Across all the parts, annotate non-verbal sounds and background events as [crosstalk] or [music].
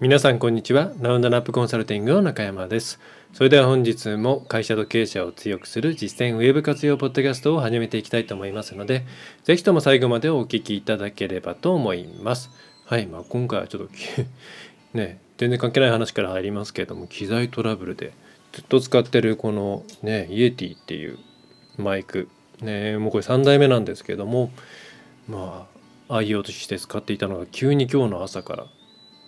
皆さんこんにちは。ラウンドナップコンサルティングの中山です。それでは本日も会社と経営者を強くする実践ウェブ活用ポッドキャストを始めていきたいと思いますのでぜひとも最後までお聞きいただければと思います。はいまあ今回はちょっと [laughs] ね全然関係ない話から入りますけれども機材トラブルでずっと使ってるこのねイエティっていうマイク。ねもうこれ3代目なんですけどもまあ愛用として使っていたのが急に今日の朝から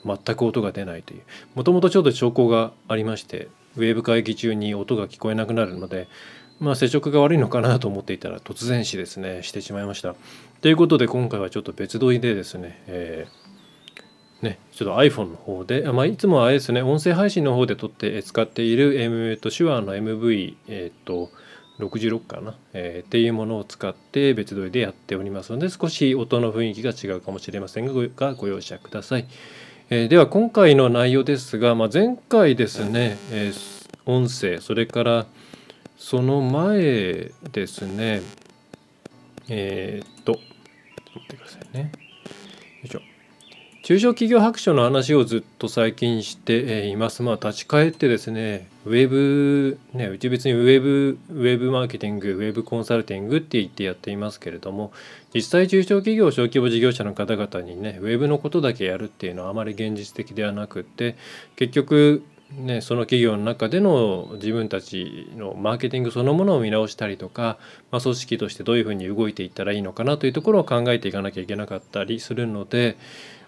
全く音が出ないというもともとちょっと兆候がありましてウェーブ会議中に音が聞こえなくなるのでまあ接触が悪いのかなと思っていたら突然死ですねしてしまいました。ということで今回はちょっと別撮りでですね、えー、ね、ちょっと iPhone の方で、まあ、いつもあれですね、音声配信の方で撮って使っている、M、と手話の MV、えっと、66かな、えー、っていうものを使って別撮りでやっておりますので少し音の雰囲気が違うかもしれませんがご容赦ください。えー、では今回の内容ですが、まあ、前回ですね、えー、音声それからその前ですねえー、っと待ってくださいね。よいしょ。中小企業白書の話をずっと最近しています。まあ、立ち返ってですね、ウェブ、ね、うち別にウェブ、ウェブマーケティング、ウェブコンサルティングって言ってやっていますけれども、実際中小企業、小規模事業者の方々にね、ウェブのことだけやるっていうのはあまり現実的ではなくって、結局、ね、その企業の中での自分たちのマーケティングそのものを見直したりとか、まあ、組織としてどういうふうに動いていったらいいのかなというところを考えていかなきゃいけなかったりするので、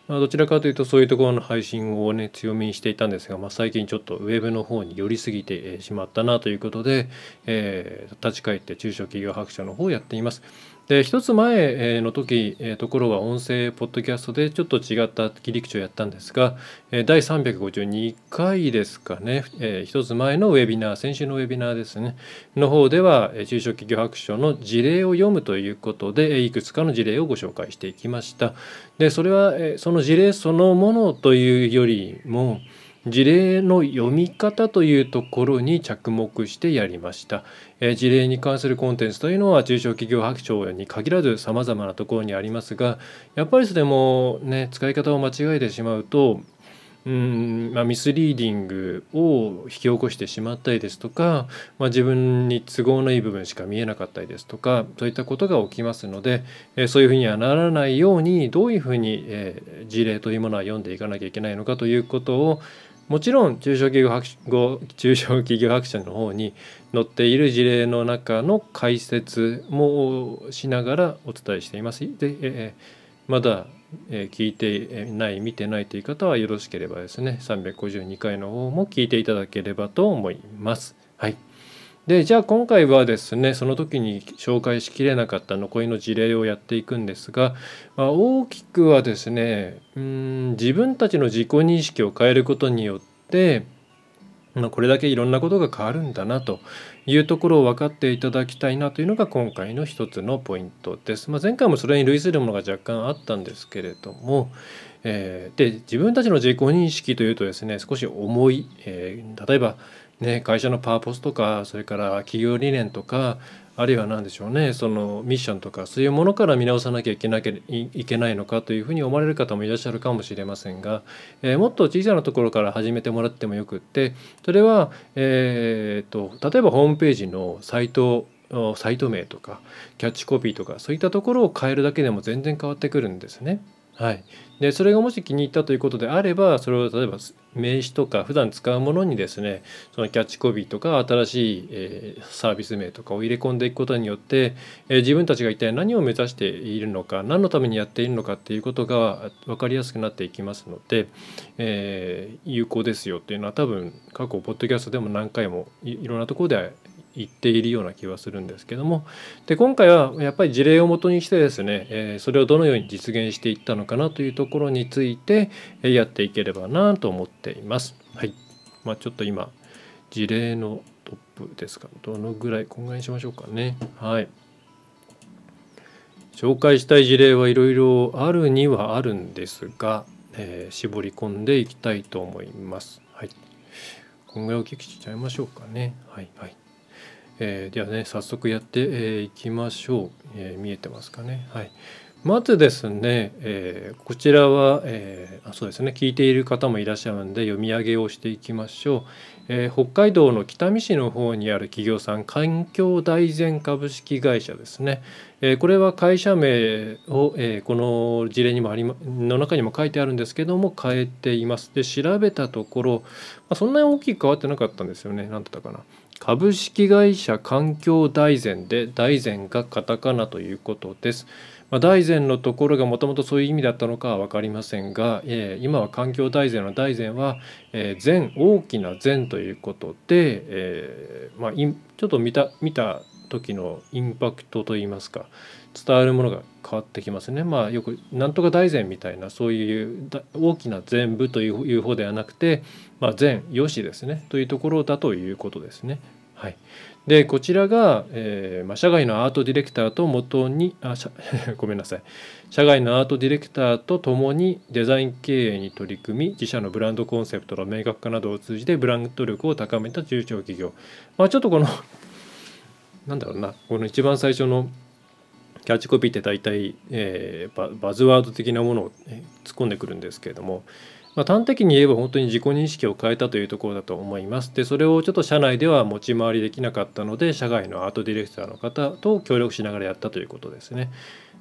まあ、どちらかというとそういうところの配信をね強みにしていたんですが、まあ、最近ちょっとウェブの方に寄りすぎてしまったなということで、えー、立ち返って中小企業白書の方をやっています。で一つ前の時ところは音声ポッドキャストでちょっと違った切り口をやったんですが第352回ですかね。一つ前のウェビナー先週のウェビナーですね。の方では中小企業白書の事例を読むということでいくつかの事例をご紹介していきました。でそれはその事例そのものというよりも事例の読み方というところに着目してやりました。え事例に関するコンテンツというのは中小企業白書に限らず様々なところにありますがやっぱりそれもね使い方を間違えてしまうとうんまあ、ミスリーディングを引き起こしてしまったりですとか、まあ、自分に都合のいい部分しか見えなかったりですとかそういったことが起きますので、えそういうふうにはならないようにどういうふうに、え事例というものは読んでいかなきゃいけないのかということをもちろん中小企業白中小企業白書の方に載っている事例の中の解説もしながらお伝えしています。で、えまだ、聞いてない見てないという方はよろしければですね352回の方も聞いていただければと思います。はい。でじゃあ今回はですねその時に紹介しきれなかった残りの事例をやっていくんですが、まあ、大きくはですねうん自分たちの自己認識を変えることによって、まあ、これだけいろんなことが変わるんだなというところを分かっていただきたいなというのが今回の一つのポイントです。まあ、前回もそれに類するものが若干あったんですけれども、え、で自分たちの自己認識というとですね少し重い、えー、例えばね、会社のパーポスとかそれから企業理念とかあるいは何でしょうねそのミッションとかそういうものから見直さなきゃいけなきゃいけないのかというふうに思われる方もいらっしゃるかもしれませんが、えー、もっと小さなところから始めてもらってもよくってそれは、えーと、と例えばホームページのサイトサイト名とかキャッチコピーとかそういったところを変えるだけでも全然変わってくるんですね。はい、でそれがもし気に入ったということであればそれを例えば名詞とか普段使うものにですねそのキャッチコピーとか新しい、え、サービス名とかを入れ込んでいくことによって、え、自分たちが一体何を目指しているのか何のためにやっているのかっていうことが分かりやすくなっていきますので、え、有効ですよっていうのは多分過去ポッドキャストでも何回もいろんなところで言っているような気はするんですけどもで今回はやっぱり事例をもとにしてですね、えそれをどのように実現していったのかなというところについてやっていければなと思っています。はいまあ、ちょっと今事例のトップですかどのぐらいこんぐらいにしましょうかね。はい紹介したい事例はいろいろあるにはあるんですが、えー、絞り込んでいきたいと思います。はい。こんぐらいお聞きしちゃいましょうかね。はいはい。えー、ではね早速やってい、えー、きましょう、えー、見えてますかね。はい。まずですね、えー、こちらは、えー、あそうですね。聞いている方もいらっしゃるんで読み上げをしていきましょう、えー、北海道の北見市の方にある企業さん環境大全株式会社ですね、えこれは会社名を、えこの事例にもありの中にも書いてあるんですけども変えています。で調べたところ、まあ、そんなに大きく変わってなかったんですよね。何だったかな。株式会社環境大全で大全がカタカナということです。まあ、大善のところがもともとそういう意味だったのかは分かりませんが、えー、今は環境大善の大善は、えー、善大きな善ということで、えーまあ、ちょっと見た見た時のインパクトといいますか伝わるものが変わってきますね。まあよくなんとか大善みたいなそういう大きな全部という方ではなくて、まあ、善よしですねというところだということですね。はい、でこちらが、えーま、社外のアートディレクターと元にあ [laughs] ごめんなさい。社外のアートディレクターと共にデザイン経営に取り組み自社のブランドコンセプトの明確化などを通じてブランド力を高めた中小企業、まあ、ちょっとこの [laughs] なんだろうなこの一番最初のキャッチコピーって大体、えー、バズワード的なものを、突っ込んでくるんですけれどもまあ、端的に言えば本当に自己認識を変えたというところだと思います。でそれをちょっと社内では持ち回りできなかったので社外のアートディレクターの方と協力しながらやったということですね。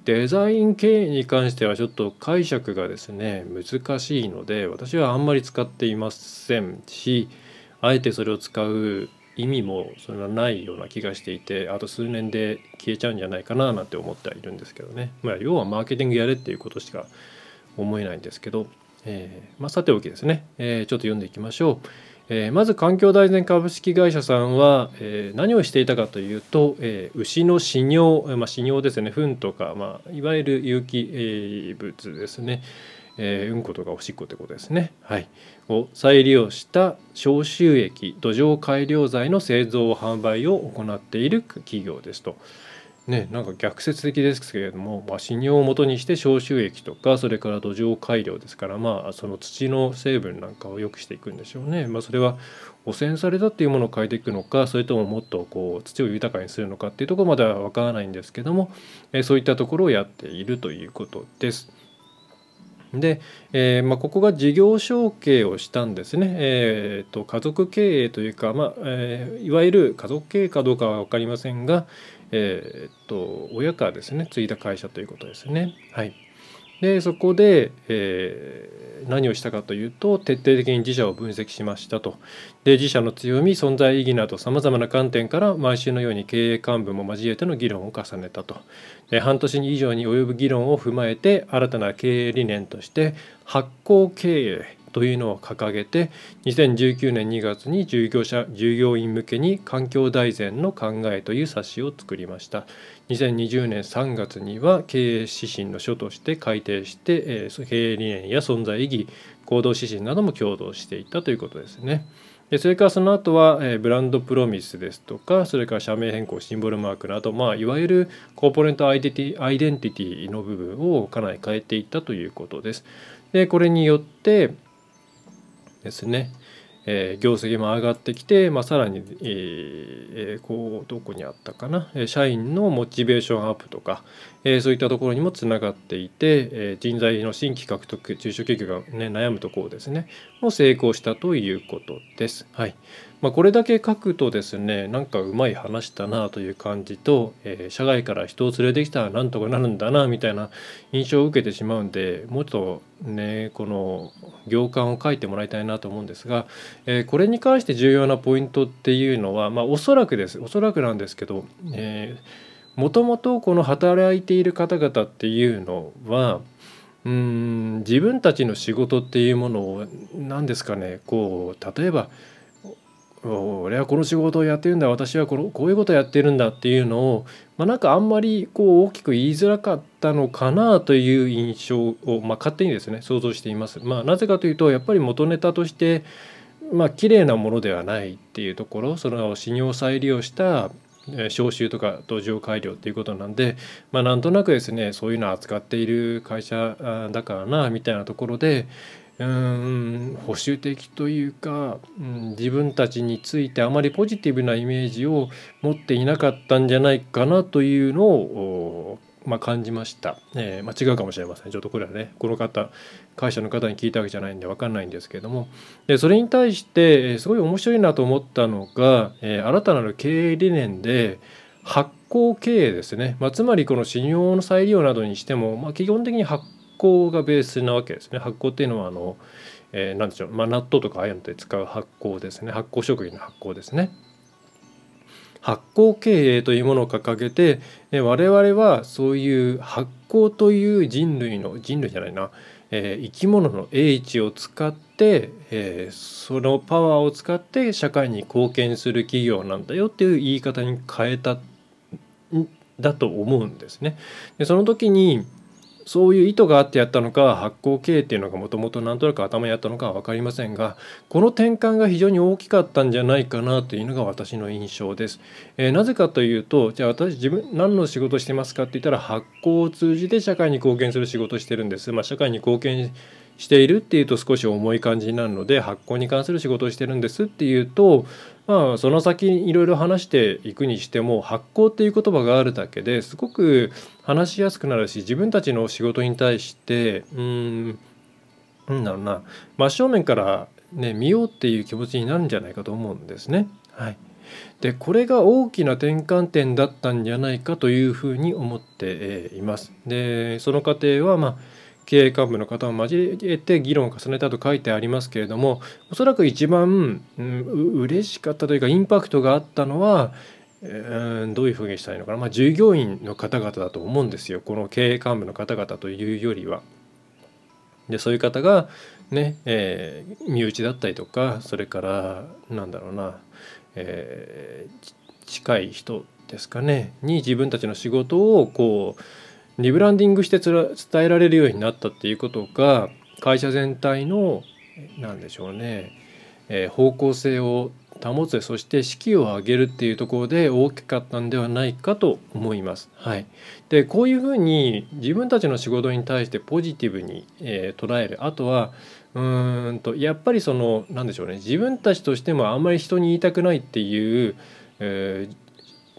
デザイン経営に関してはちょっと解釈がですね難しいので私はあんまり使っていませんしあえてそれを使う意味もそれはないような気がしていてあと数年で消えちゃうんじゃないかななんて思ってはいるんですけどね、まあ、要はマーケティングやれっていうことしか思えないんですけどえー、まあ、さておきですね、えー、ちょっと読んでいきましょう。えー、まず環境大全株式会社さんは、えー、何をしていたかというと、えー、牛の飼尿、まあ、飼尿ですね。糞とか、まあ、いわゆる有機、え物ですね、えうんことかおしっこということですね、はい、を再利用した消臭液土壌改良剤の製造販売を行っている企業ですと。ね、なんか逆説的ですけれども、まあ、死尿をもとにして消臭液とかそれから土壌改良ですからまあその土の成分なんかを良くしていくんでしょうね。まあ、それは汚染されたっていうものを変えていくのかそれとももっとこう土を豊かにするのかっていうところまでは分からないんですけども、えそういったところをやっているということです。で、えーまあ、ここが事業承継をしたんですね、えーと、家族経営というか、まあえー、いわゆる家族経営かどうかは分かりませんが、えー、と親からですね継いだ会社ということですね。はい、でそこで、えー、何をしたかというと徹底的に自社を分析しましたと。で自社の強み存在意義などさまざまな観点から毎週のように経営幹部も交えての議論を重ねたと。で半年以上に及ぶ議論を踏まえて新たな経営理念として発行経営というのを掲げて2019年2月に従業者従業員向けに環境大全の考えという冊子を作りました2020年3月には経営指針の書として改定して、え経営理念や存在意義行動指針なども共同していたということですね。それからその後は、えブランドプロミスですとかそれから社名変更シンボルマークなど、まあ、いわゆるコーポレントアイデンティアイデンティティの部分をかなり変えていったということです。でこれによってですね、えー、業績も上がってきて、まあ、さらに、えー、こうどこにあったかな。社員のモチベーションアップとか、えー、そういったところにもつながっていて、え人材の新規獲得中小企業が、ね、悩むところですね。も成功したということです。はい。まあ、これだけ書くとですねなんかうまい話だなという感じと、えー、社外から人を連れてきたらなんとかなるんだなみたいな印象を受けてしまうんでもっとねこの行間を書いてもらいたいなと思うんですが、えー、これに関して重要なポイントっていうのはまあおそらくですおそらくなんですけど、えもともとこの働いている方々っていうのはうん自分たちの仕事っていうものを何ですかねこう例えば俺はこの仕事をやってるんだ私はこのこういうことをやってるんだっていうのを、まあ、なんかあんまりこう大きく言いづらかったのかなという印象を、まあ、勝手にですね想像しています。まあ、なぜかというとやっぱり元ネタとしてまあ綺麗なものではないっていうところその信用再利用した消臭とか土壌改良っていうことなんで、まあ、なんとなくですねそういうのを扱っている会社だからなみたいなところでうん保守的というか、うん、自分たちについてあまりポジティブなイメージを持っていなかったんじゃないかなというのをまあ、感じました、えー、まあ、違うかもしれません。ちょっとこれはねこの方会社の方に聞いたわけじゃないんで分かんないんですけども。でそれに対してすごい面白いなと思ったのが、えー、新たなる経営理念で発行経営ですね、まあ、つまりこの信用の再利用などにしても、ま、基本的に発行がベースなわけですね。発行っていうのはあの、えー、何でしょう、まあ、納豆とかああいうので使う発酵ですね。発酵食品の発酵ですね。発酵経営というものを掲げて我々はそういう発酵という人類の人類じゃないな、えー、生き物の英知を使って、えー、そのパワーを使って社会に貢献する企業なんだよっていう言い方に変えたんだと思うんですね。でその時にそういう意図があってやったのか発行経営っていうのがもともとなんとなく頭にあったのかは分かりませんがこの転換が非常に大きかったんじゃないかなというのが私の印象です。えー、なぜかというとじゃあ私自分何の仕事してますかって言ったら発行を通じて社会に貢献する仕事をしてるんです。まあ、社会に貢献しているっていうと少し重い感じになるので発行に関する仕事をしてるんですっていうとまあその先いろいろ話していくにしても発行っていう言葉があるだけですごく話しやすくなるし自分たちの仕事に対してうんなんだろうな真正面からね見ようっていう気持ちになるんじゃないかと思うんですね。はい、でこれが大きな転換点だったんじゃないかというふうに思っています。でその過程はまあ経営幹部の方を交えて議論を重ねたと書いてありますけれどもおそらく一番、うん、嬉しかったというかインパクトがあったのは、えー、どういうふうにしたいのかな、まあ、従業員の方々だと思うんですよこの経営幹部の方々というよりは。でそういう方がね、えー、身内だったりとかそれからなんだろうな、えー、近い人ですかねに自分たちの仕事をこうリブランディングして伝えられるようになったっていうことが会社全体の何でしょうね、えー、方向性を保つそして士気を上げるっていうところで大きかったんではないかと思います。はい、でこういうふうに自分たちの仕事に対してポジティブに、えー、捉えるあとはうんとやっぱりその何でしょうね自分たちとしてもあんまり人に言いたくないっていう、えー、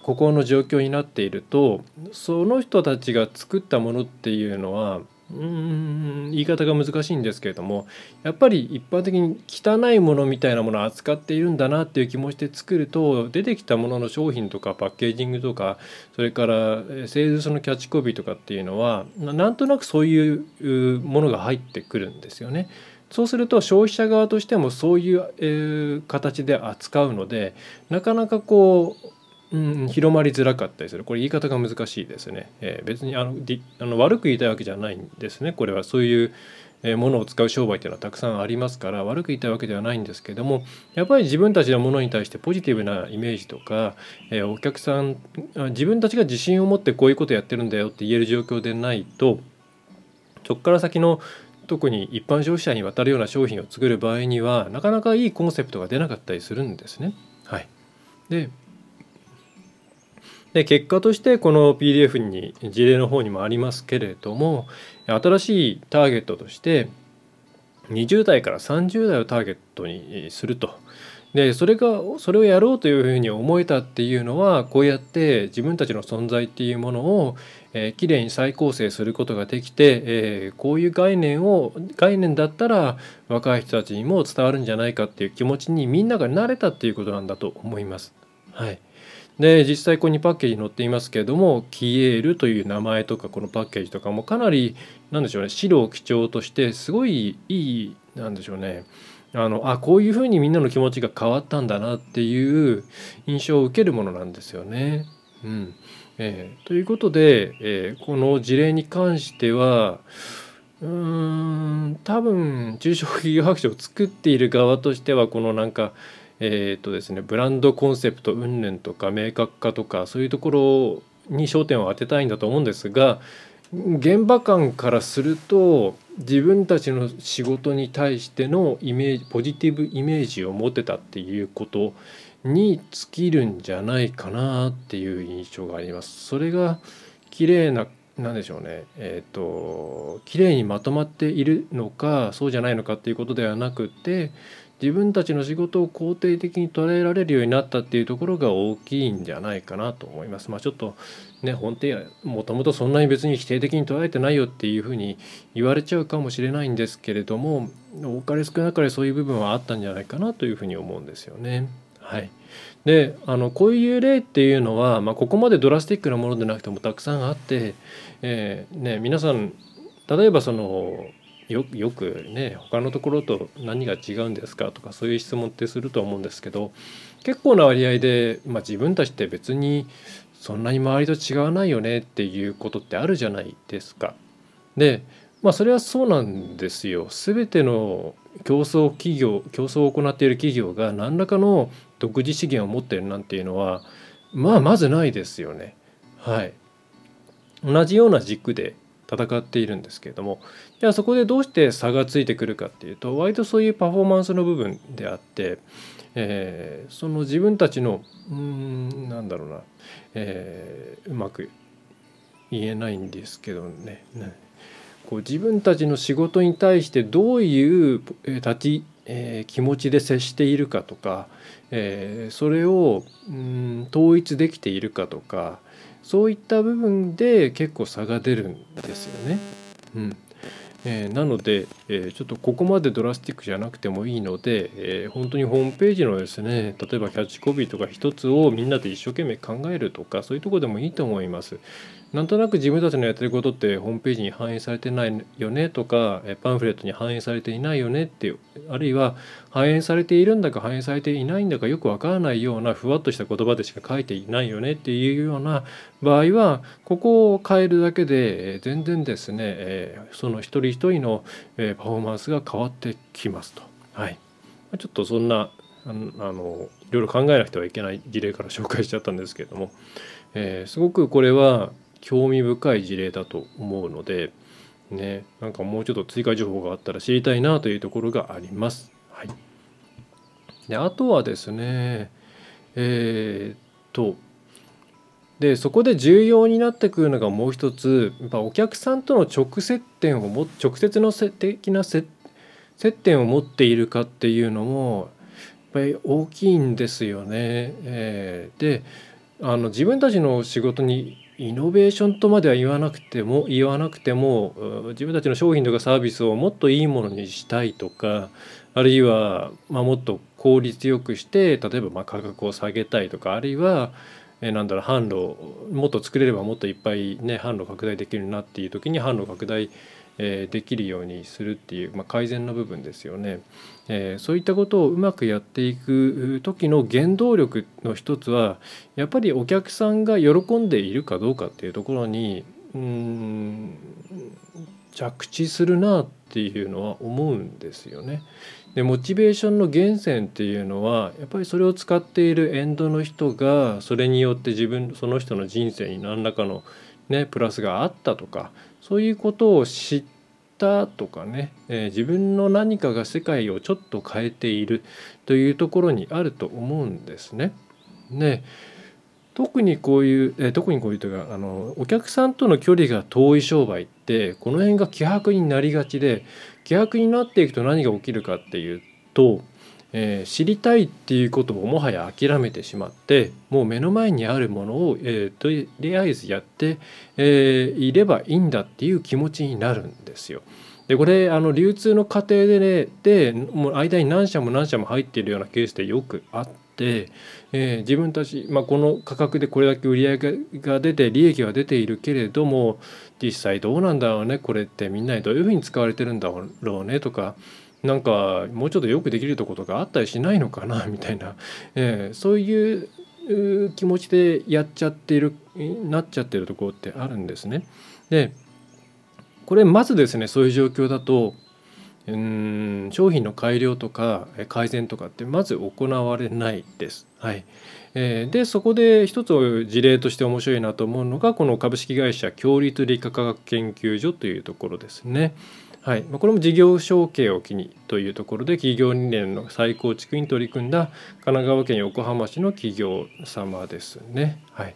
ここの状況になっているとその人たちが作ったものっていうのはうん言い方が難しいんですけれどもやっぱり一般的に汚いものみたいなものを扱っているんだなっていう気持ちで作ると出てきたものの商品とかパッケージングとかそれから製図のキャッチコピーとかっていうのはなんとなくそういうものが入ってくるんですよね。そうすると消費者側としてもそういう、形で扱うのでなかなかこううん、広まりづらかったりする。これ言い方が難しいですね、えー、別にあのあの悪く言いたいわけじゃないんですね。これはそういうものを使う商売っていうのはたくさんありますから悪く言いたいわけではないんですけどもやっぱり自分たちのものに対してポジティブなイメージとか、えー、お客さん自分たちが自信を持ってこういうことやってるんだよって言える状況でないとそこから先の特に一般消費者に渡るような商品を作る場合にはなかなかいいコンセプトが出なかったりするんですね。はい、でで結果としてこの PDF に事例の方にもありますけれども新しいターゲットとして20代から30代をターゲットにすると。でそれがそれをやろうというふうに思えたっていうのはこうやって自分たちの存在っていうものを、えー、きれいに再構成することができて、えー、こういう概念を概念だったら若い人たちにも伝わるんじゃないかっていう気持ちにみんなが慣れたっていうことなんだと思います。はい、で実際ここにパッケージ載っていますけれどもキエールという名前とかこのパッケージとかもかなりなんでしょうね白を基調としてすごいいいなんでしょうねあのあこういうふうにみんなの気持ちが変わったんだなっていう印象を受けるものなんですよね。うんえー、ということで、えー、この事例に関してはうーん多分中小企業白書を作っている側としてはこのなんかえーとですね、ブランドコンセプト云々とか明確化とかそういうところに焦点を当てたいんだと思うんですが現場感からすると自分たちの仕事に対してのイメージポジティブイメージを持てたっていうことに尽きるんじゃないかなっていう印象があります。それが綺麗な何でしょうねえっ、ー、と綺麗にまとまっているのかそうじゃないのかっていうことではなくて自分たちの仕事を肯定的に捉えられるようになったっていうところが大きいんじゃないかなと思います。まあ、ちょっとね本当はもともとそんなに別に否定的に捉えてないよっていうふうに言われちゃうかもしれないんですけれども多かれ少なかれそういう部分はあったんじゃないかなというふうに思うんですよね。はい、であのこういう例っていうのは、まあ、ここまでドラスティックなものでなくてもたくさんあって、えー、ね、皆さん例えばそのよよくね他のところと何が違うんですかとかそういう質問ってすると思うんですけど結構な割合で、まあ、自分たちって別にそんなに周りと違わないよねっていうことってあるじゃないですか。でまあそれはそうなんですよ。全ての競争企業競争を行っている企業が何らかの独自資源を持ってるなんていうのはまあまずないですよね。はい。同じような軸で戦っているんですけれどもじゃあそこでどうして差がついてくるかっていうと割とそういうパフォーマンスの部分であって、えー、その自分たちのうんなんだろうな、えー、うまく言えないんですけどね。こう自分たちの仕事に対してどういう立ち、えー、気持ちで接しているかとか、えー、それをうん統一できているかとかそういった部分で結構差が出るんですよね。うんえー、なので、えー、ちょっとここまでドラスティックじゃなくてもいいので、えー、本当にホームページのですね例えばキャッチコピーとか一つをみんなで一生懸命考えるとかそういうとこでもいいと思います。なんとなく自分たちのやってることってホームページに反映されてないよねとかパンフレットに反映されていないよねっていうあるいは反映されているんだか反映されていないんだかよくわからないようなふわっとした言葉でしか書いていないよねっていうような場合はここを変えるだけで全然ですねその一人一人のパフォーマンスが変わってきますと。はい、ちょっとそんなあのいろいろ考えなくてはいけない事例から紹介しちゃったんですけれども、えー、すごくこれは興味深い事例だと思うので、ね、なんかもうちょっと追加情報があったら知りたいなというところがあります。はい、であとはですねえー、っとでそこで重要になってくるのがもう一つやっぱお客さんとの直接点をも直接の的な接点を持っているかっていうのもやっぱり大きいんですよね。えー、であの自分たちの仕事にイノベーションとまでは言わなくても言わなくても自分たちの商品とかサービスをもっといいものにしたいとかあるいは、まあ、もっと効率よくして例えばま価格を下げたいとかあるいはえなんだろう販路もっと作れればもっといっぱいね販路拡大できるなっていう時に販路拡大えできるようにするっていう、まあ、改善の部分ですよね、えー、そういったことをうまくやっていく時の原動力の一つはやっぱりお客さんが喜んでいるかどうかっていうところにうん着地するなっていうのは思うんですよね。でモチベーションの源泉っていうのはやっぱりそれを使っているエンドの人がそれによって自分その人の人生に何らかのねプラスがあったとかそういうことを知ったとかね、えー、自分の何かが世界をちょっと変えているというところにあると思うんですね。ね特にこういう、えー、特にこういうというかあのお客さんとの距離が遠い商売ってこの辺が希薄になりがちで希薄になっていくと何が起きるかっていうとえー、知りたいっていうことをもはや諦めてしまってもう目の前にあるものを、えー、とりあえずやって、えー、いればいいんだっていう気持ちになるんですよ。でこれあの流通の過程でねでもう間に何社も何社も入っているようなケースでよくあって、えー、自分たち、まあ、この価格でこれだけ売り上げが出て利益が出ているけれども実際どうなんだろうねこれってみんなにどういうふうに使われてるんだろうねとかなんかもうちょっとよくできるとことかあったりしないのかなみたいな、えー、そういう気持ちでやっちゃってるなっちゃってるところってあるんですね。でこれまずですねそういう状況だとうん商品の改良とか改善とかってまず行われないです。はいえー、でそこで一つ事例として面白いなと思うのがこの株式会社強立理化科学研究所というところですね。はい、これも事業承継を機にというところで企業理念の再構築に取り組んだ神奈川県横浜市の企業様ですね。はい、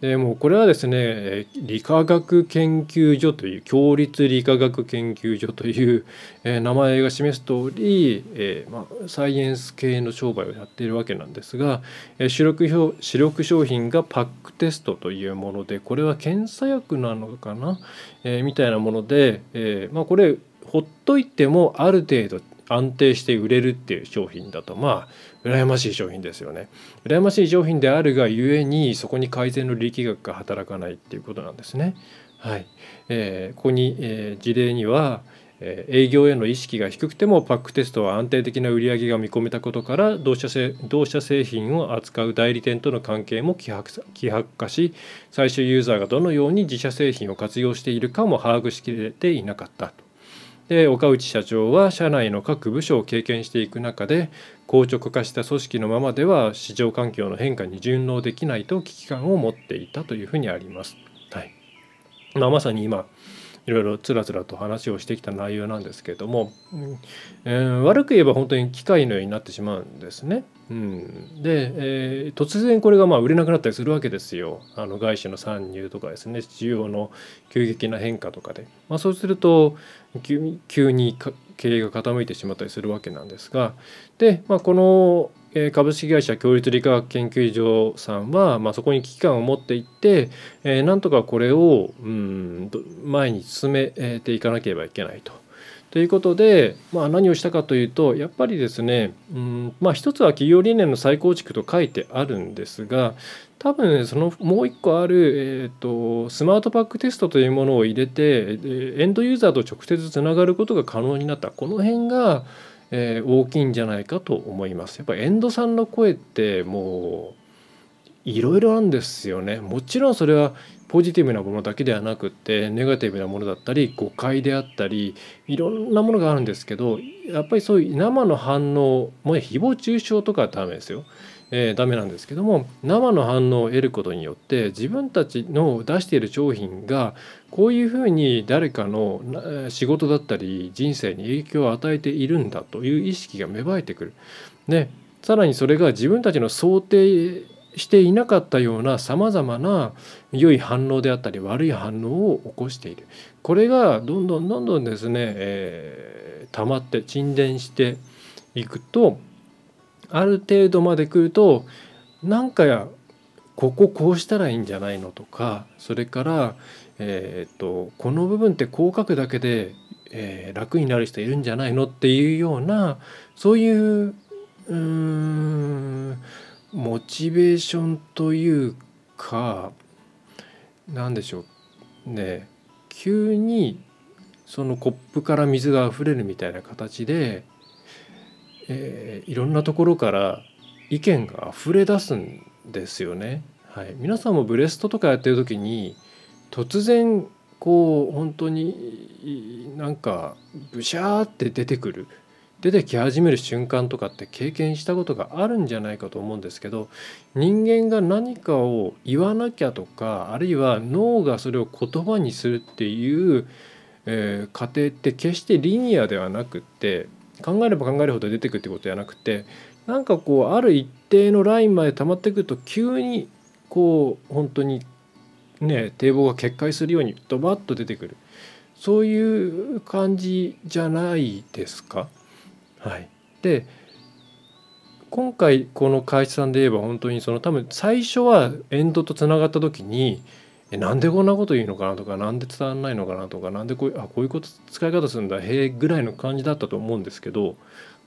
でもうこれはですね理化学研究所という共立理化学研究所という、えー、名前が示す通り、えーまあ、サイエンス系の商売をやっているわけなんですが、えー、主力主力商品がパックテストというものでこれは検査薬なのかな、えー、みたいなもので、えーまあ、これほっといてもある程度安定して売れるっていう商品だと。まあ羨ましい商品ですよね。羨ましい商品であるがゆえにそこに改善の力学が働かないっていうことなんですね。はい。えー、ここに、えー、事例にはえ営業への意識が低くてもパックテストは安定的な売り上げが見込めたことから同社製同社製品を扱う代理店との関係も希薄希薄化し最終ユーザーがどのように自社製品を活用しているかも把握しきれていなかったと。で岡内社長は社内の各部署を経験していく中で硬直化した組織のままでは市場環境の変化に順応できないと危機感を持っていたというふうにあります。はいまあ、まさに今いろいろつらつらと話をしてきた内容なんですけれども、えー、悪く言えば本当に機械のようになってしまうんですね。うん、で、えー、突然これがまあ売れなくなったりするわけですよ。あの外資の参入とかですね需要の急激な変化とかで、まあ、そうすると急に経営が傾いてしまったりするわけなんですがで、まあ、この株式会社共立理化学研究所さんは、まあ、そこに危機感を持っていって、えー、なんとかこれをうん前に進めていかなければいけないと。ということで、まあ、何をしたかというとやっぱりですね、うんまあ、一つは企業理念の再構築と書いてあるんですが多分そのもう一個ある、えーと、スマートパックテストというものを入れてエンドユーザーと直接つながることが可能になったこの辺が、えー、大きいんじゃないかと思います。やっぱエンドさんの声ってもういろいろあるんですよね。もちろんそれはポジティブなものだけではなくってネガティブなものだったり誤解であったりいろんなものがあるんですけどやっぱりそういう生の反応もう誹謗中傷とかはダメですよ。えー、ダメなんですけども生の反応を得ることによって自分たちの出している商品がこういうふうに誰かの仕事だったり人生に影響を与えているんだという意識が芽生えてくる。でさらにそれが自分たちの想定していなかったようなさまざまな良い反応であったり悪い反応を起こしているこれがどんどんどんどんですね、えー、溜まって沈殿していくとある程度まで来るとなんかやこここうしたらいいんじゃないのとかそれから、えーと、この部分ってこう書くだけで、えー、楽になる人いるんじゃないのっていうようなそういううんモチベーションというか何でしょうね。急にそのコップから水が溢れるみたいな形で、えー、いろんなところから意見が溢れ出すんですよね。はい、皆さんもブレストとかやってる時に突然こう本当になんかブシャーって出てくる出てき始める瞬間とかって経験したことがあるんじゃないかと思うんですけど人間が何かを言わなきゃとかあるいは脳がそれを言葉にするっていう、えー、過程って決してリニアではなくって考えれば考えるほど出てくってことじゃなくてなんかこうある一定のラインまで溜まってくると急にこう本当にね堤防が決壊するようにドバッと出てくるそういう感じじゃないですか？はい、で今回この会社さんで言えば本当にその多分最初はエンドとつながった時にえなんでこんなこと言うのかなとか何で伝わらないのかなとか何でこうあこういうこと使い方するんだへえぐらいの感じだったと思うんですけど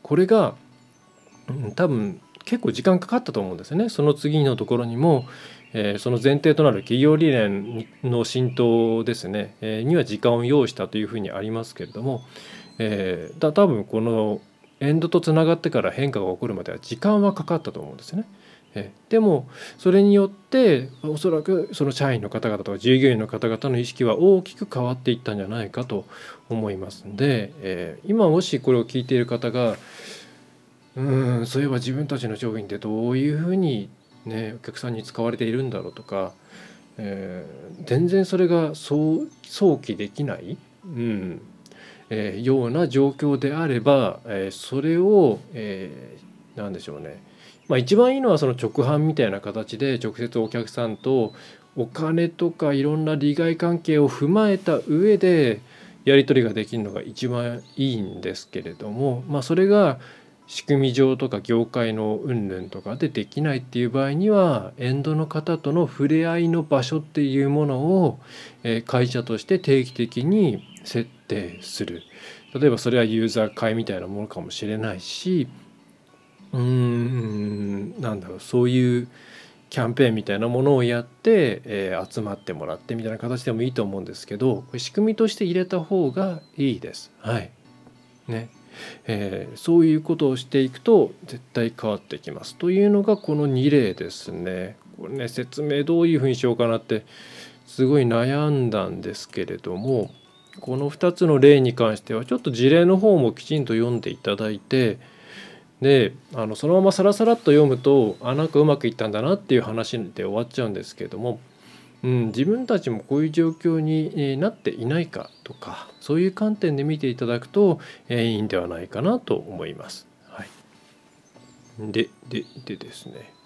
これが、うん、多分結構時間かかったと思うんですよね。その次のところにも、えー、その前提となる企業理念の浸透ですね、えー、には時間を要したというふうにありますけれども、えー、だ多分このエンドとつながってから変化が起こるまでは時間はかかったと思うんですよね。えでもそれによっておそらくその社員の方々とか従業員の方々の意識は大きく変わっていったんじゃないかと思いますんで、えー、今もしこれを聞いている方がうんそういえば自分たちの商品ってどういうふうに、ね、お客さんに使われているんだろうとか、えー、全然それが早期できない、うん、えー、ような状況であれば、え、それを、えー、何でしょうね、まあ、一番いいのはその直販みたいな形で直接お客さんとお金とかいろんな利害関係を踏まえた上でやり取りができるのが一番いいんですけれども、まあ、それが仕組み上とか業界の云々とかでできないっていう場合にはエンドの方との触れ合いの場所っていうものを会社として定期的に設定する。例えばそれはユーザー会みたいなものかもしれないしうーんなんだろうそういうキャンペーンみたいなものをやって、えー、集まってもらってみたいな形でもいいと思うんですけどこれ仕組みとして入れた方がいいです。はいねえー、そういうことをしていくと絶対変わってきます。というのがこの2例ですね。これね説明どういうふうにしようかなってすごい悩んだんですけれどもこの2つの例に関してはちょっと事例の方もきちんと読んでいただいてであのそのままさらさらっと読むとあなんかうまくいったんだなっていう話で終わっちゃうんですけれども、うん、自分たちもこういう状況になっていないかとかそういう観点で見ていただくと、え、いいんではないかなと思います。はい、でででですね。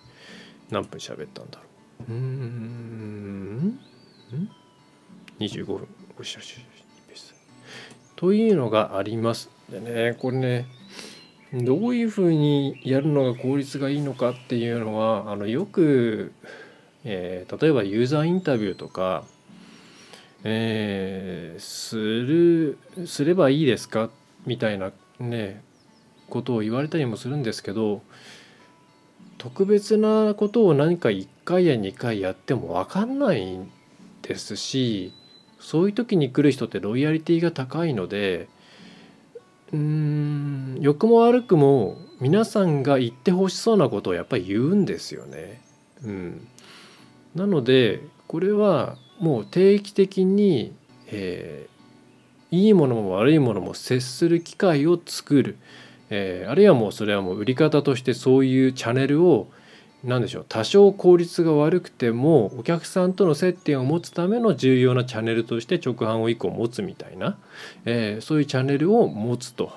何分喋ったんだろう。うん25分。というのがあります。でねこれねどういうふうにやるのが効率がいいのかっていうのはあのよく、えー、例えばユーザーインタビューとか、えー、するすればいいですか？みたいなねことを言われたりもするんですけど特別なことを何か1回や2回やっても分かんないですしそういう時に来る人ってロイヤリティが高いのでうん。良くも悪くも皆さんが言ってほしそうなことをやっぱり言うんですよね。うん、なのでこれはもう定期的に、えー、いいものも悪いものも接する機会を作る、えー、あるいはもうそれはもう売り方としてそういうチャンネルを何でしょう多少効率が悪くてもお客さんとの接点を持つための重要なチャンネルとして直販を1個持つみたいな、えー、そういうチャンネルを持つと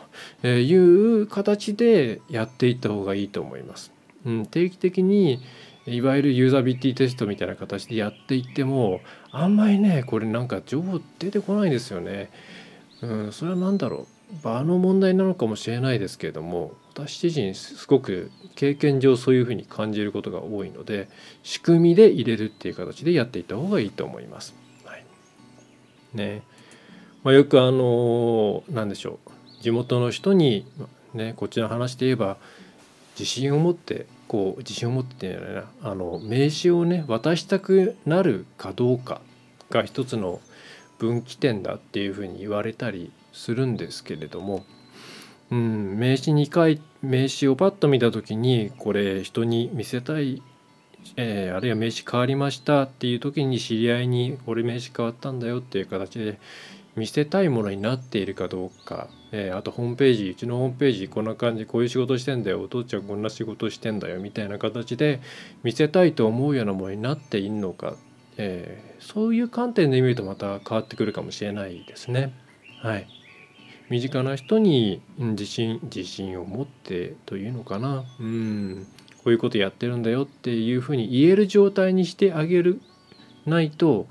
いう形でやっていった方がいいと思います。うん、定期的にいわゆるユーザビリティテストみたいな形でやっていってもあんまりねこれなんか情報出てこないんですよね。うん、それは何だろう場の問題なのかもしれないですけれども私自身すごく経験上そういうふうに感じることが多いので仕組みで入れるっていう形でやっていった方がいいと思います。はい、ね。まあ、よくあの何でしょう。地元の人に、ね、こっちの話で言えば自信を持ってこう自信を持ってなあの名刺をね渡したくなるかどうかが一つの分岐点だっていうふうに言われたりするんですけれどもうん、名刺2回名刺をパッと見た時にこれ人に見せたい、えー、あるいは名刺変わりましたっていう時に知り合いに「俺名刺変わったんだよ」っていう形で見せたいものになっているかどうか、えー、あとホームページうちのホームページこんな感じこういう仕事してんだよ。お父ちゃんこんな仕事してんだよ。みたいな形で見せたいと思うようなものになっているのか、えー、そういう観点で見るとまた変わってくるかもしれないですね。はい。身近な人に自信自信を持ってというのかな。うん。こういうことやってるんだよっていうふうに言える状態にしてあげるないと、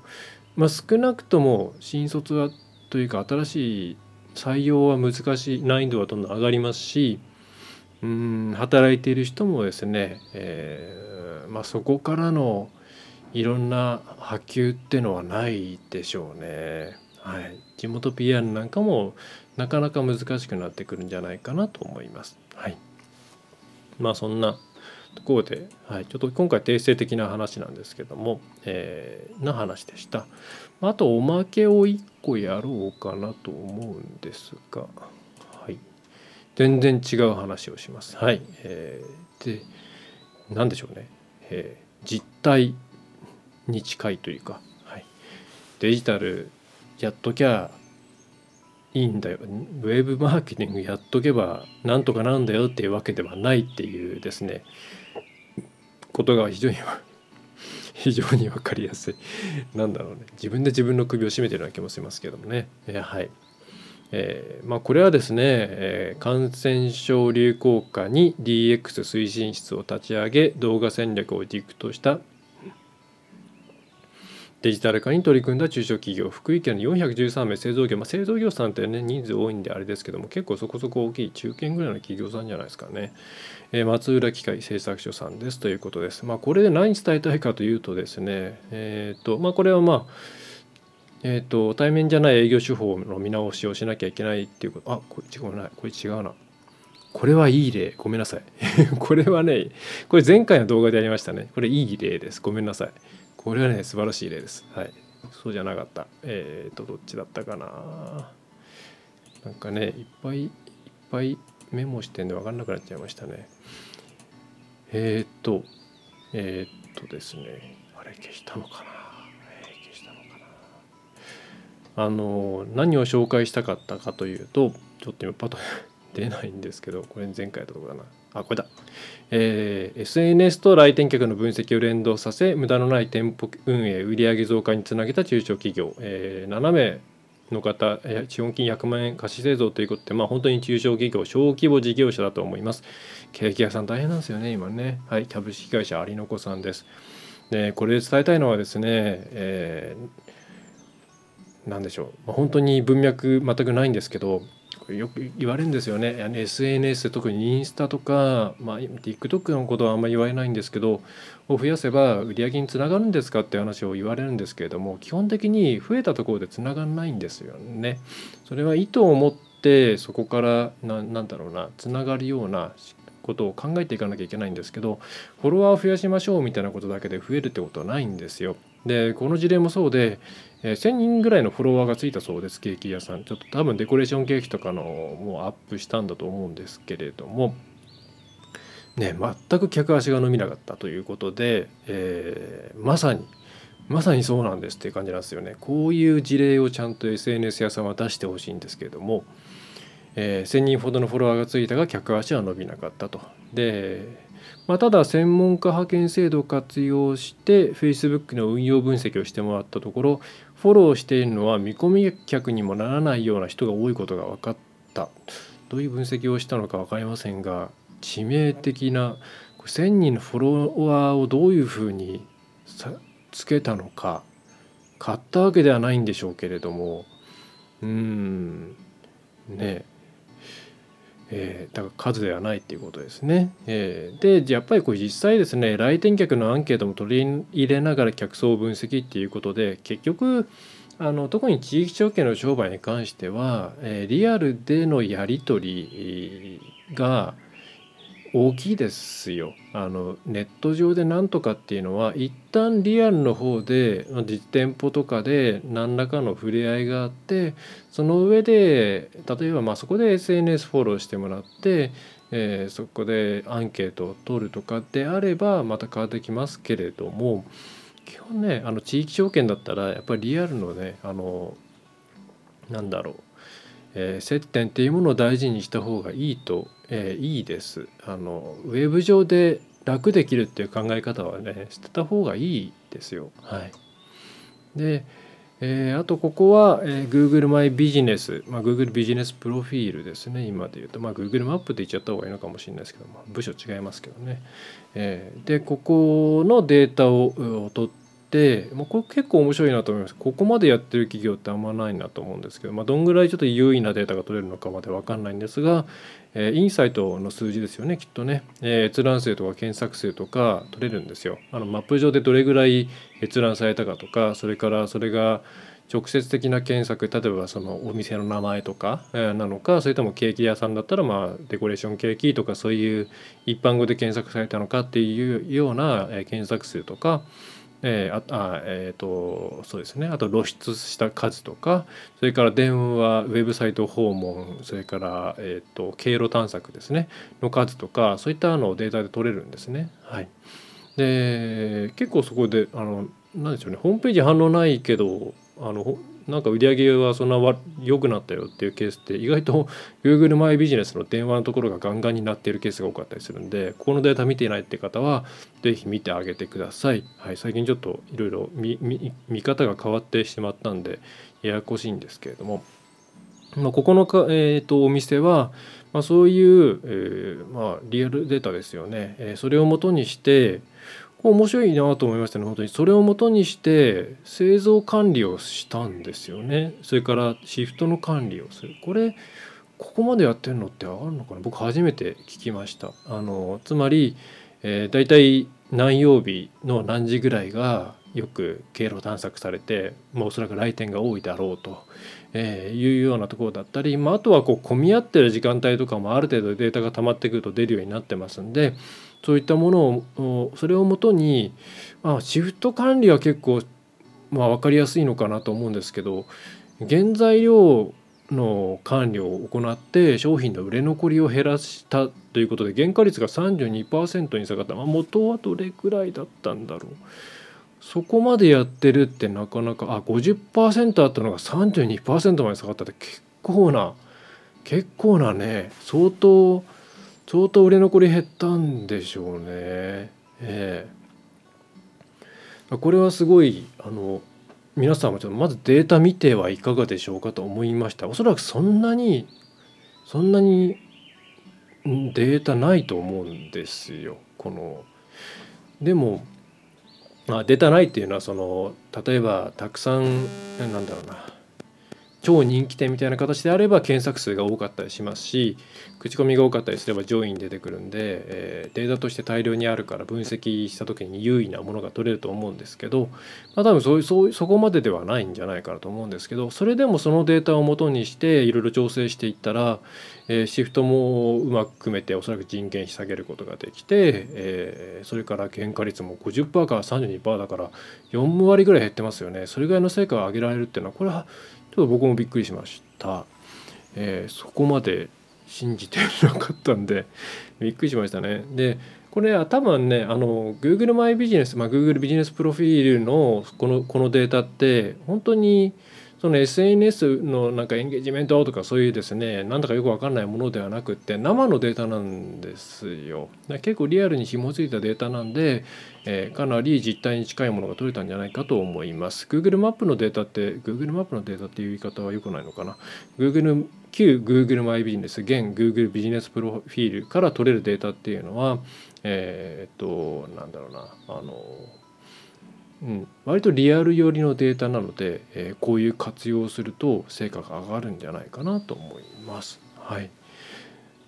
まあ、少なくとも新卒はというか新しい採用は難しい難易度はどんどん上がりますしうん。働いている人もですね、えーまあ、そこからのいろんな波及ってのはないでしょうね。はい、地元 PR なんかもなかなか難しくなってくるんじゃないかなと思います。はい、まあそんなところで、はい、ちょっと今回定性的な話なんですけども、えー、な話でした。あとおまけを1個やろうかなと思うんですが、はい、全然違う話をします。はい、えー、で何でしょうね、えー、実態に近いというか、はい、デジタルやっときゃいいんだよ。ウェブマーケティングやっとけばなんとかなんだよっていうわけではないっていうですね。ことが非常に [laughs] 非常に分かりやすい。なんだろうね。自分で自分の首を絞めてるような気もしますけどもね、えー、はい。えー、まあこれはですね、えー、感染症流行下に DX 推進室を立ち上げ動画戦略を軸としたデジタル化に取り組んだ中小企業福井県の413名製造業、まあ、製造業さんってね人数多いんであれですけども結構そこそこ大きい中堅ぐらいの企業さんじゃないですかね、えー、松浦機械製作所さんですということです。まあこれで何伝えたいかというとですねえっ、ー、とまあこれはまあえーと、対面じゃない営業手法の見直しをしなきゃいけないっていうこと。あこれ違うない。これ違うな。これはいい例。ごめんなさい。[laughs] これはねこれ前回の動画でやりましたね。これいい例です。ごめんなさい。これはね素晴らしい例です。はい。そうじゃなかった。えっ、ー、とどっちだったかな。なんかねいっぱいいっぱいメモしてんで分かんなくなっちゃいましたね。えっ、ー、とえっ、ー、とですね。あれ消したのかな。あの何を紹介したかったかというとちょっと今パッと [laughs] 出ないんですけどこれ前回やったところだなあこれだ、えー、SNS と来店客の分析を連動させ無駄のない店舗運営売上増加につなげた中小企業、えー、7名の方資本金100万円貸し製造ということで、まあ、本当に中小企業小規模事業者だと思います。ケーキ屋さん大変なんですよね今ね。はい株式会社有の子さんです。でこれで伝えたいのはですね、えー何でしょう、まあ、本当に文脈全くないんですけどよく言われるんですよね SNS 特にインスタとか、まあ、TikTok のことはあんまり言われないんですけどを増やせば売り上げにつながるんですかって話を言われるんですけれども基本的に増えたところでつながらないんですよね。それは意図を持ってそこからなんだろうなつながるようなことを考えていかなきゃいけないんですけどフォロワーを増やしましょうみたいなことだけで増えるってことはないんですよ。でこの事例もそうでえー、1000人ぐらいのフォロワーがついたそうですケーキ屋さん。ちょっと多分デコレーションケーキとかのもうアップしたんだと思うんですけれども。ね全く客足が伸びなかったということで、えー、まさにまさにそうなんですっていう感じなんですよね。こういう事例をちゃんと SNS 屋さんは出してほしいんですけれども、えー、1000人ほどのフォロワーがついたが客足は伸びなかったと。でまあ、ただ専門家派遣制度を活用して Facebook の運用分析をしてもらったところフォローしているのは見込み客にもならないような人が多いことが分かった。どういう分析をしたのか分かりませんが致命的な1,000人のフォロワーをどういうふうにつけたのか買ったわけではないんでしょうけれども。うん。ね。ええー、だから数ではないっていうことですね。えー、でやっぱりこう実際ですね来店客のアンケートも取り入れながら客層分析っていうことで結局あの特に地域証券の商売に関しては、えー、リアルでのやり取りが大きいですよ。あのネット上でなんとかっていうのは一旦リアルの方で実店舗とかで何らかの触れ合いがあってその上で例えばまあそこで SNS フォローしてもらって、えー、そこでアンケートを取るとかであればまた変わってきますけれども基本ねあの地域証券だったらやっぱりリアルのねあのなんだろうえー、接点っていうものを大事にした方がいいと、えー、いいです。あのウェブ上で楽できるっていう考え方はね捨てた方がいいですよ。はい、で、えー、あとここは、えー、Google マイビジネス、まあ、Google ビジネスプロフィールですね今で言うと、まあ、Google マップって言っちゃった方がいいのかもしれないですけど、まあ、部署違いますけどね。えー、でここのデータを取ってでもうこれ結構面白いなと思いますここまでやってる企業ってあんまないなと思うんですけど、まあ、どんぐらいちょっと優位なデータが取れるのかまで分かんないんですが、え、インサイトの数字ですよねきっとね、え、閲覧数とか検索数とか取れるんですよ。あのマップ上でどれぐらい閲覧されたかとかそれからそれが直接的な検索例えばそのお店の名前とかなのかそれともケーキ屋さんだったらまあデコレーションケーキとかそういう一般語で検索されたのかっていうような検索数とかえー、ああえーと、そうですね。あと露出した数とかそれから電話ウェブサイト訪問それから、えーと、経路探索ですね。の数とかそういったのをデータで取れるんですね。はい、で結構そこであのなんでしょうね。ホームページ反応ないけどあのなんか売り上げはそんな良くなったよっていうケースって意外と Google マイビジネスの電話のところがガンガンになっているケースが多かったりするんでここのデータ見ていないって方は是非見てあげてください。はい、最近ちょっといろいろ見方が変わってしまったんでややこしいんですけれども、まあ、ここのか、えーと、お店は、まあ、そういう、えー、まあ、リアルデータですよね、えー、それをもとにして面白いなと思いましたね。本当にそれをもとにして製造管理をしたんですよね。それからシフトの管理をする。これここまでやってるのってあるのかな？僕初めて聞きました。あのつまり、えー、大体何曜日の何時ぐらいがよく経路探索されて、まあ、おそらく来店が多いだろうと、えー、いうようなところだったり、まあ、あとはこう混み合ってる時間帯とかもある程度データが溜まってくると出るようになってますんでそういったものをそれをもとに、まあ、シフト管理は結構、まあ、分かりやすいのかなと思うんですけど原材料の管理を行って商品の売れ残りを減らしたということで原価率が32%に下がった、まあ、元はどれくらいだったんだろう。そこまでやってるってなかなかあ50%あったのが32%まで下がったって結構な結構なね相当相当売れ残り減ったんでしょうね。ええ。これはすごいあの皆さんもちょっとまずデータ見てはいかがでしょうかと思いました。おそらくそんなにそんなにデータないと思うんですよ。このでもまあデータないっていうのはその例えばたくさんなんだろうな。超人気店みたいな形であれば検索数が多かったりしますし口コミが多かったりすれば上位に出てくるんで、え、データとして大量にあるから分析した時に優位なものが取れると思うんですけど、まあ、多分そうそうそこまでではないんじゃないかなと思うんですけどそれでもそのデータをもとにしていろいろ調整していったら、え、シフトもうまく組めておそらく人件費下げることができて、え、それから原価率も50%から32%だから4割ぐらい減ってますよね。それぐらいの成果を上げられるっていうのはこれはちょっと僕もびっくりしました、えー、そこまで信じてなかったんでびっくりしましたね。でこれは多分ねあの Google マイビジネス、まあ、Google ビジネスプロフィールのこのこのデータって本当にその SNS のなんかエンゲージメントとかそういうですねなんだかよく分かんないものではなくって生のデータなんですよ。結構リアルに紐づいたデータなんで、えー、かなり実態に近いものが取れたんじゃないかと思います。Google マップのデータって Google マップのデータっていう言い方は良くないのかな？Google 旧 Google マイビジネス現 Google ビジネスプロフィールから取れるデータっていうのはえー、っとなんだろうなあのうん、割とリアル寄りのデータなので、えー、こういう活用をすると成果が上がるんじゃないかなと思います。はい、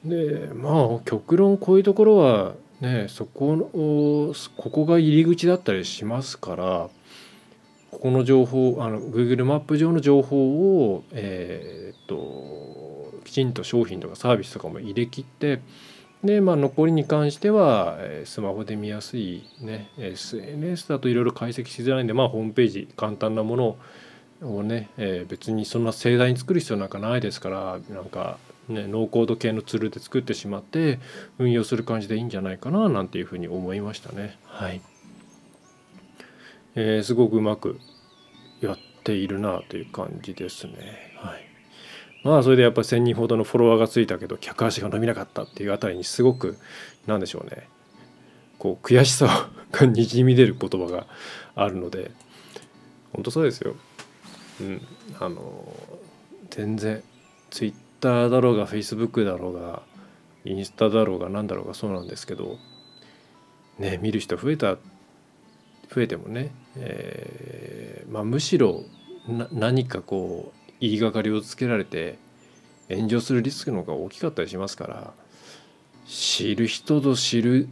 でまあ極論こういうところはねそこのここが入り口だったりしますからここの情報あの Google マップ上の情報を、えー、っときちんと商品とかサービスとかも入れ切ってで、まあ、残りに関しては、えスマホで見やすい、ね、SNS だといろいろ解析しづらいんで、まあ、ホームページ簡単なものをね、えー、別にそんな盛大に作る必要なんかないですからなんか、ね、ノーコード系のツールで作ってしまって運用する感じでいいんじゃないかななんていうふうに思いましたね。はいえー、すごくうまくやっているなという感じですね。はいまあそれでやっぱり1,000人ほどのフォロワーがついたけど客足が伸びなかったっていうあたりにすごく何でしょうねこう悔しさがにじみ出る言葉があるので本当そうですよ。うん、あの全然ツイッターだろうがフェイスブックだろうがインスタだろうが何だろうがそうなんですけどね見る人増えた増えてもね、えーまあ、むしろ何かこう言いがかりをつけられて炎上するリスクの方が大きかったりしますから知る人ぞ知る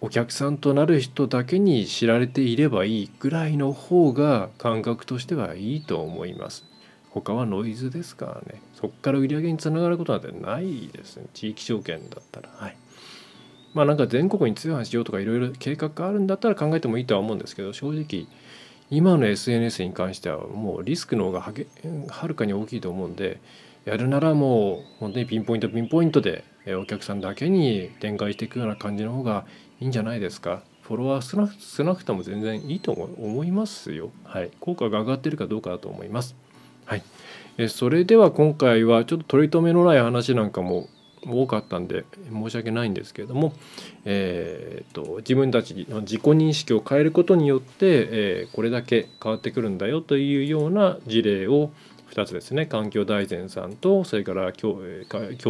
お客さんとなる人だけに知られていればいいぐらいの方が感覚としてはいいと思います。他はノイズですからね。そこから売り上げにつながることなんてないですね。地域証券だったら。はい。まあなんか全国に通販しようとかいろいろ計画があるんだったら考えてもいいとは思うんですけど正直今の SNS に関してはもうリスクの方がはげはるかに大きいと思うんでやるならもう本当にピンポイントピンポイントでお客さんだけに展開していくような感じの方がいいんじゃないですか。フォロワー少な少なくとも全然いいと思いますよ。はい。効果が上がってるかどうかだと思います。はい。えそれでは今回はちょっと取り留めのない話なんかも多かったんで申し訳ないんですけれども、えーと、自分たちの自己認識を変えることによって、えー、これだけ変わってくるんだよというような事例を2つですね環境大全さんとそれから共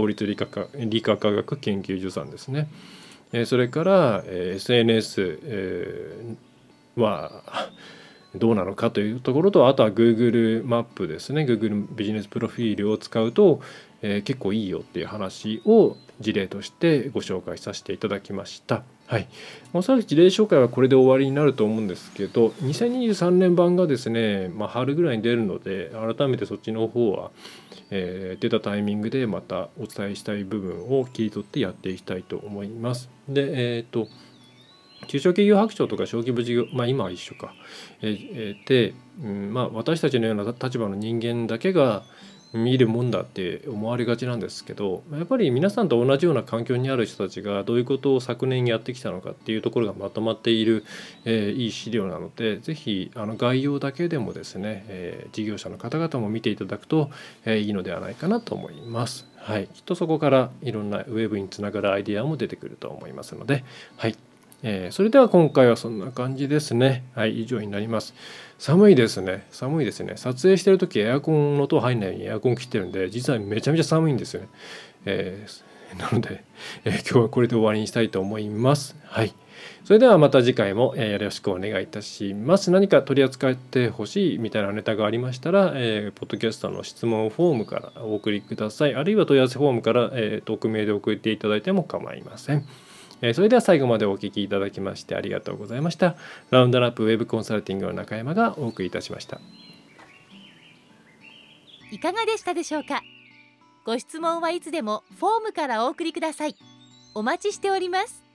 立理科理科科学研究所さんですね、えそれから、え SNS、えはどうなのかというところとあとは Google マップですね。Google ビジネスプロフィールを使うと、えー、結構いいよっていう話を事例としてご紹介させていただきました。はい、おそらく事例紹介はこれで終わりになると思うんですけど2023年版がですね、まあ、春ぐらいに出るので改めてそっちの方は、えー、出たタイミングでまたお伝えしたい部分を切り取ってやっていきたいと思います。でえっ、ー、と中小企業白書とか小規模事業まあ今は一緒か。で、うんまあ、私たちのような立場の人間だけが見るもんだって思われがちなんですけどやっぱり皆さんと同じような環境にある人たちがどういうことを昨年やってきたのかっていうところがまとまっている、えー、いい資料なので是非あの概要だけでもですね、えー、事業者の方々も見ていただくと、えー、いいのではないかなと思います。はい、きっとそこからいろんなウェブにつながるアイデアも出てくると思いますので、はい、えー、それでは今回はそんな感じですね。はい、以上になります。寒いですね。寒いですね。撮影してる時エアコンの音入んないようにエアコン切ってるんで、実はめちゃめちゃ寒いんですよね。えー、[laughs] なので、えー、今日はこれで終わりにしたいと思います。はい。それではまた次回も、えよろしくお願いいたします。何か取り扱ってほしいみたいなネタがありましたら、えー、ポッドキャストの質問フォームからお送りください。あるいは問い合わせフォームから、えー、匿名で送っていただいても構いません。えそれでは最後までお聴きいただきましてありがとうございました。ラウンドラップウェブコンサルティングの中山がお送りいたしました。いかがでしたでしょうか？ご質問はいつでもフォームからお送りください。お待ちしております。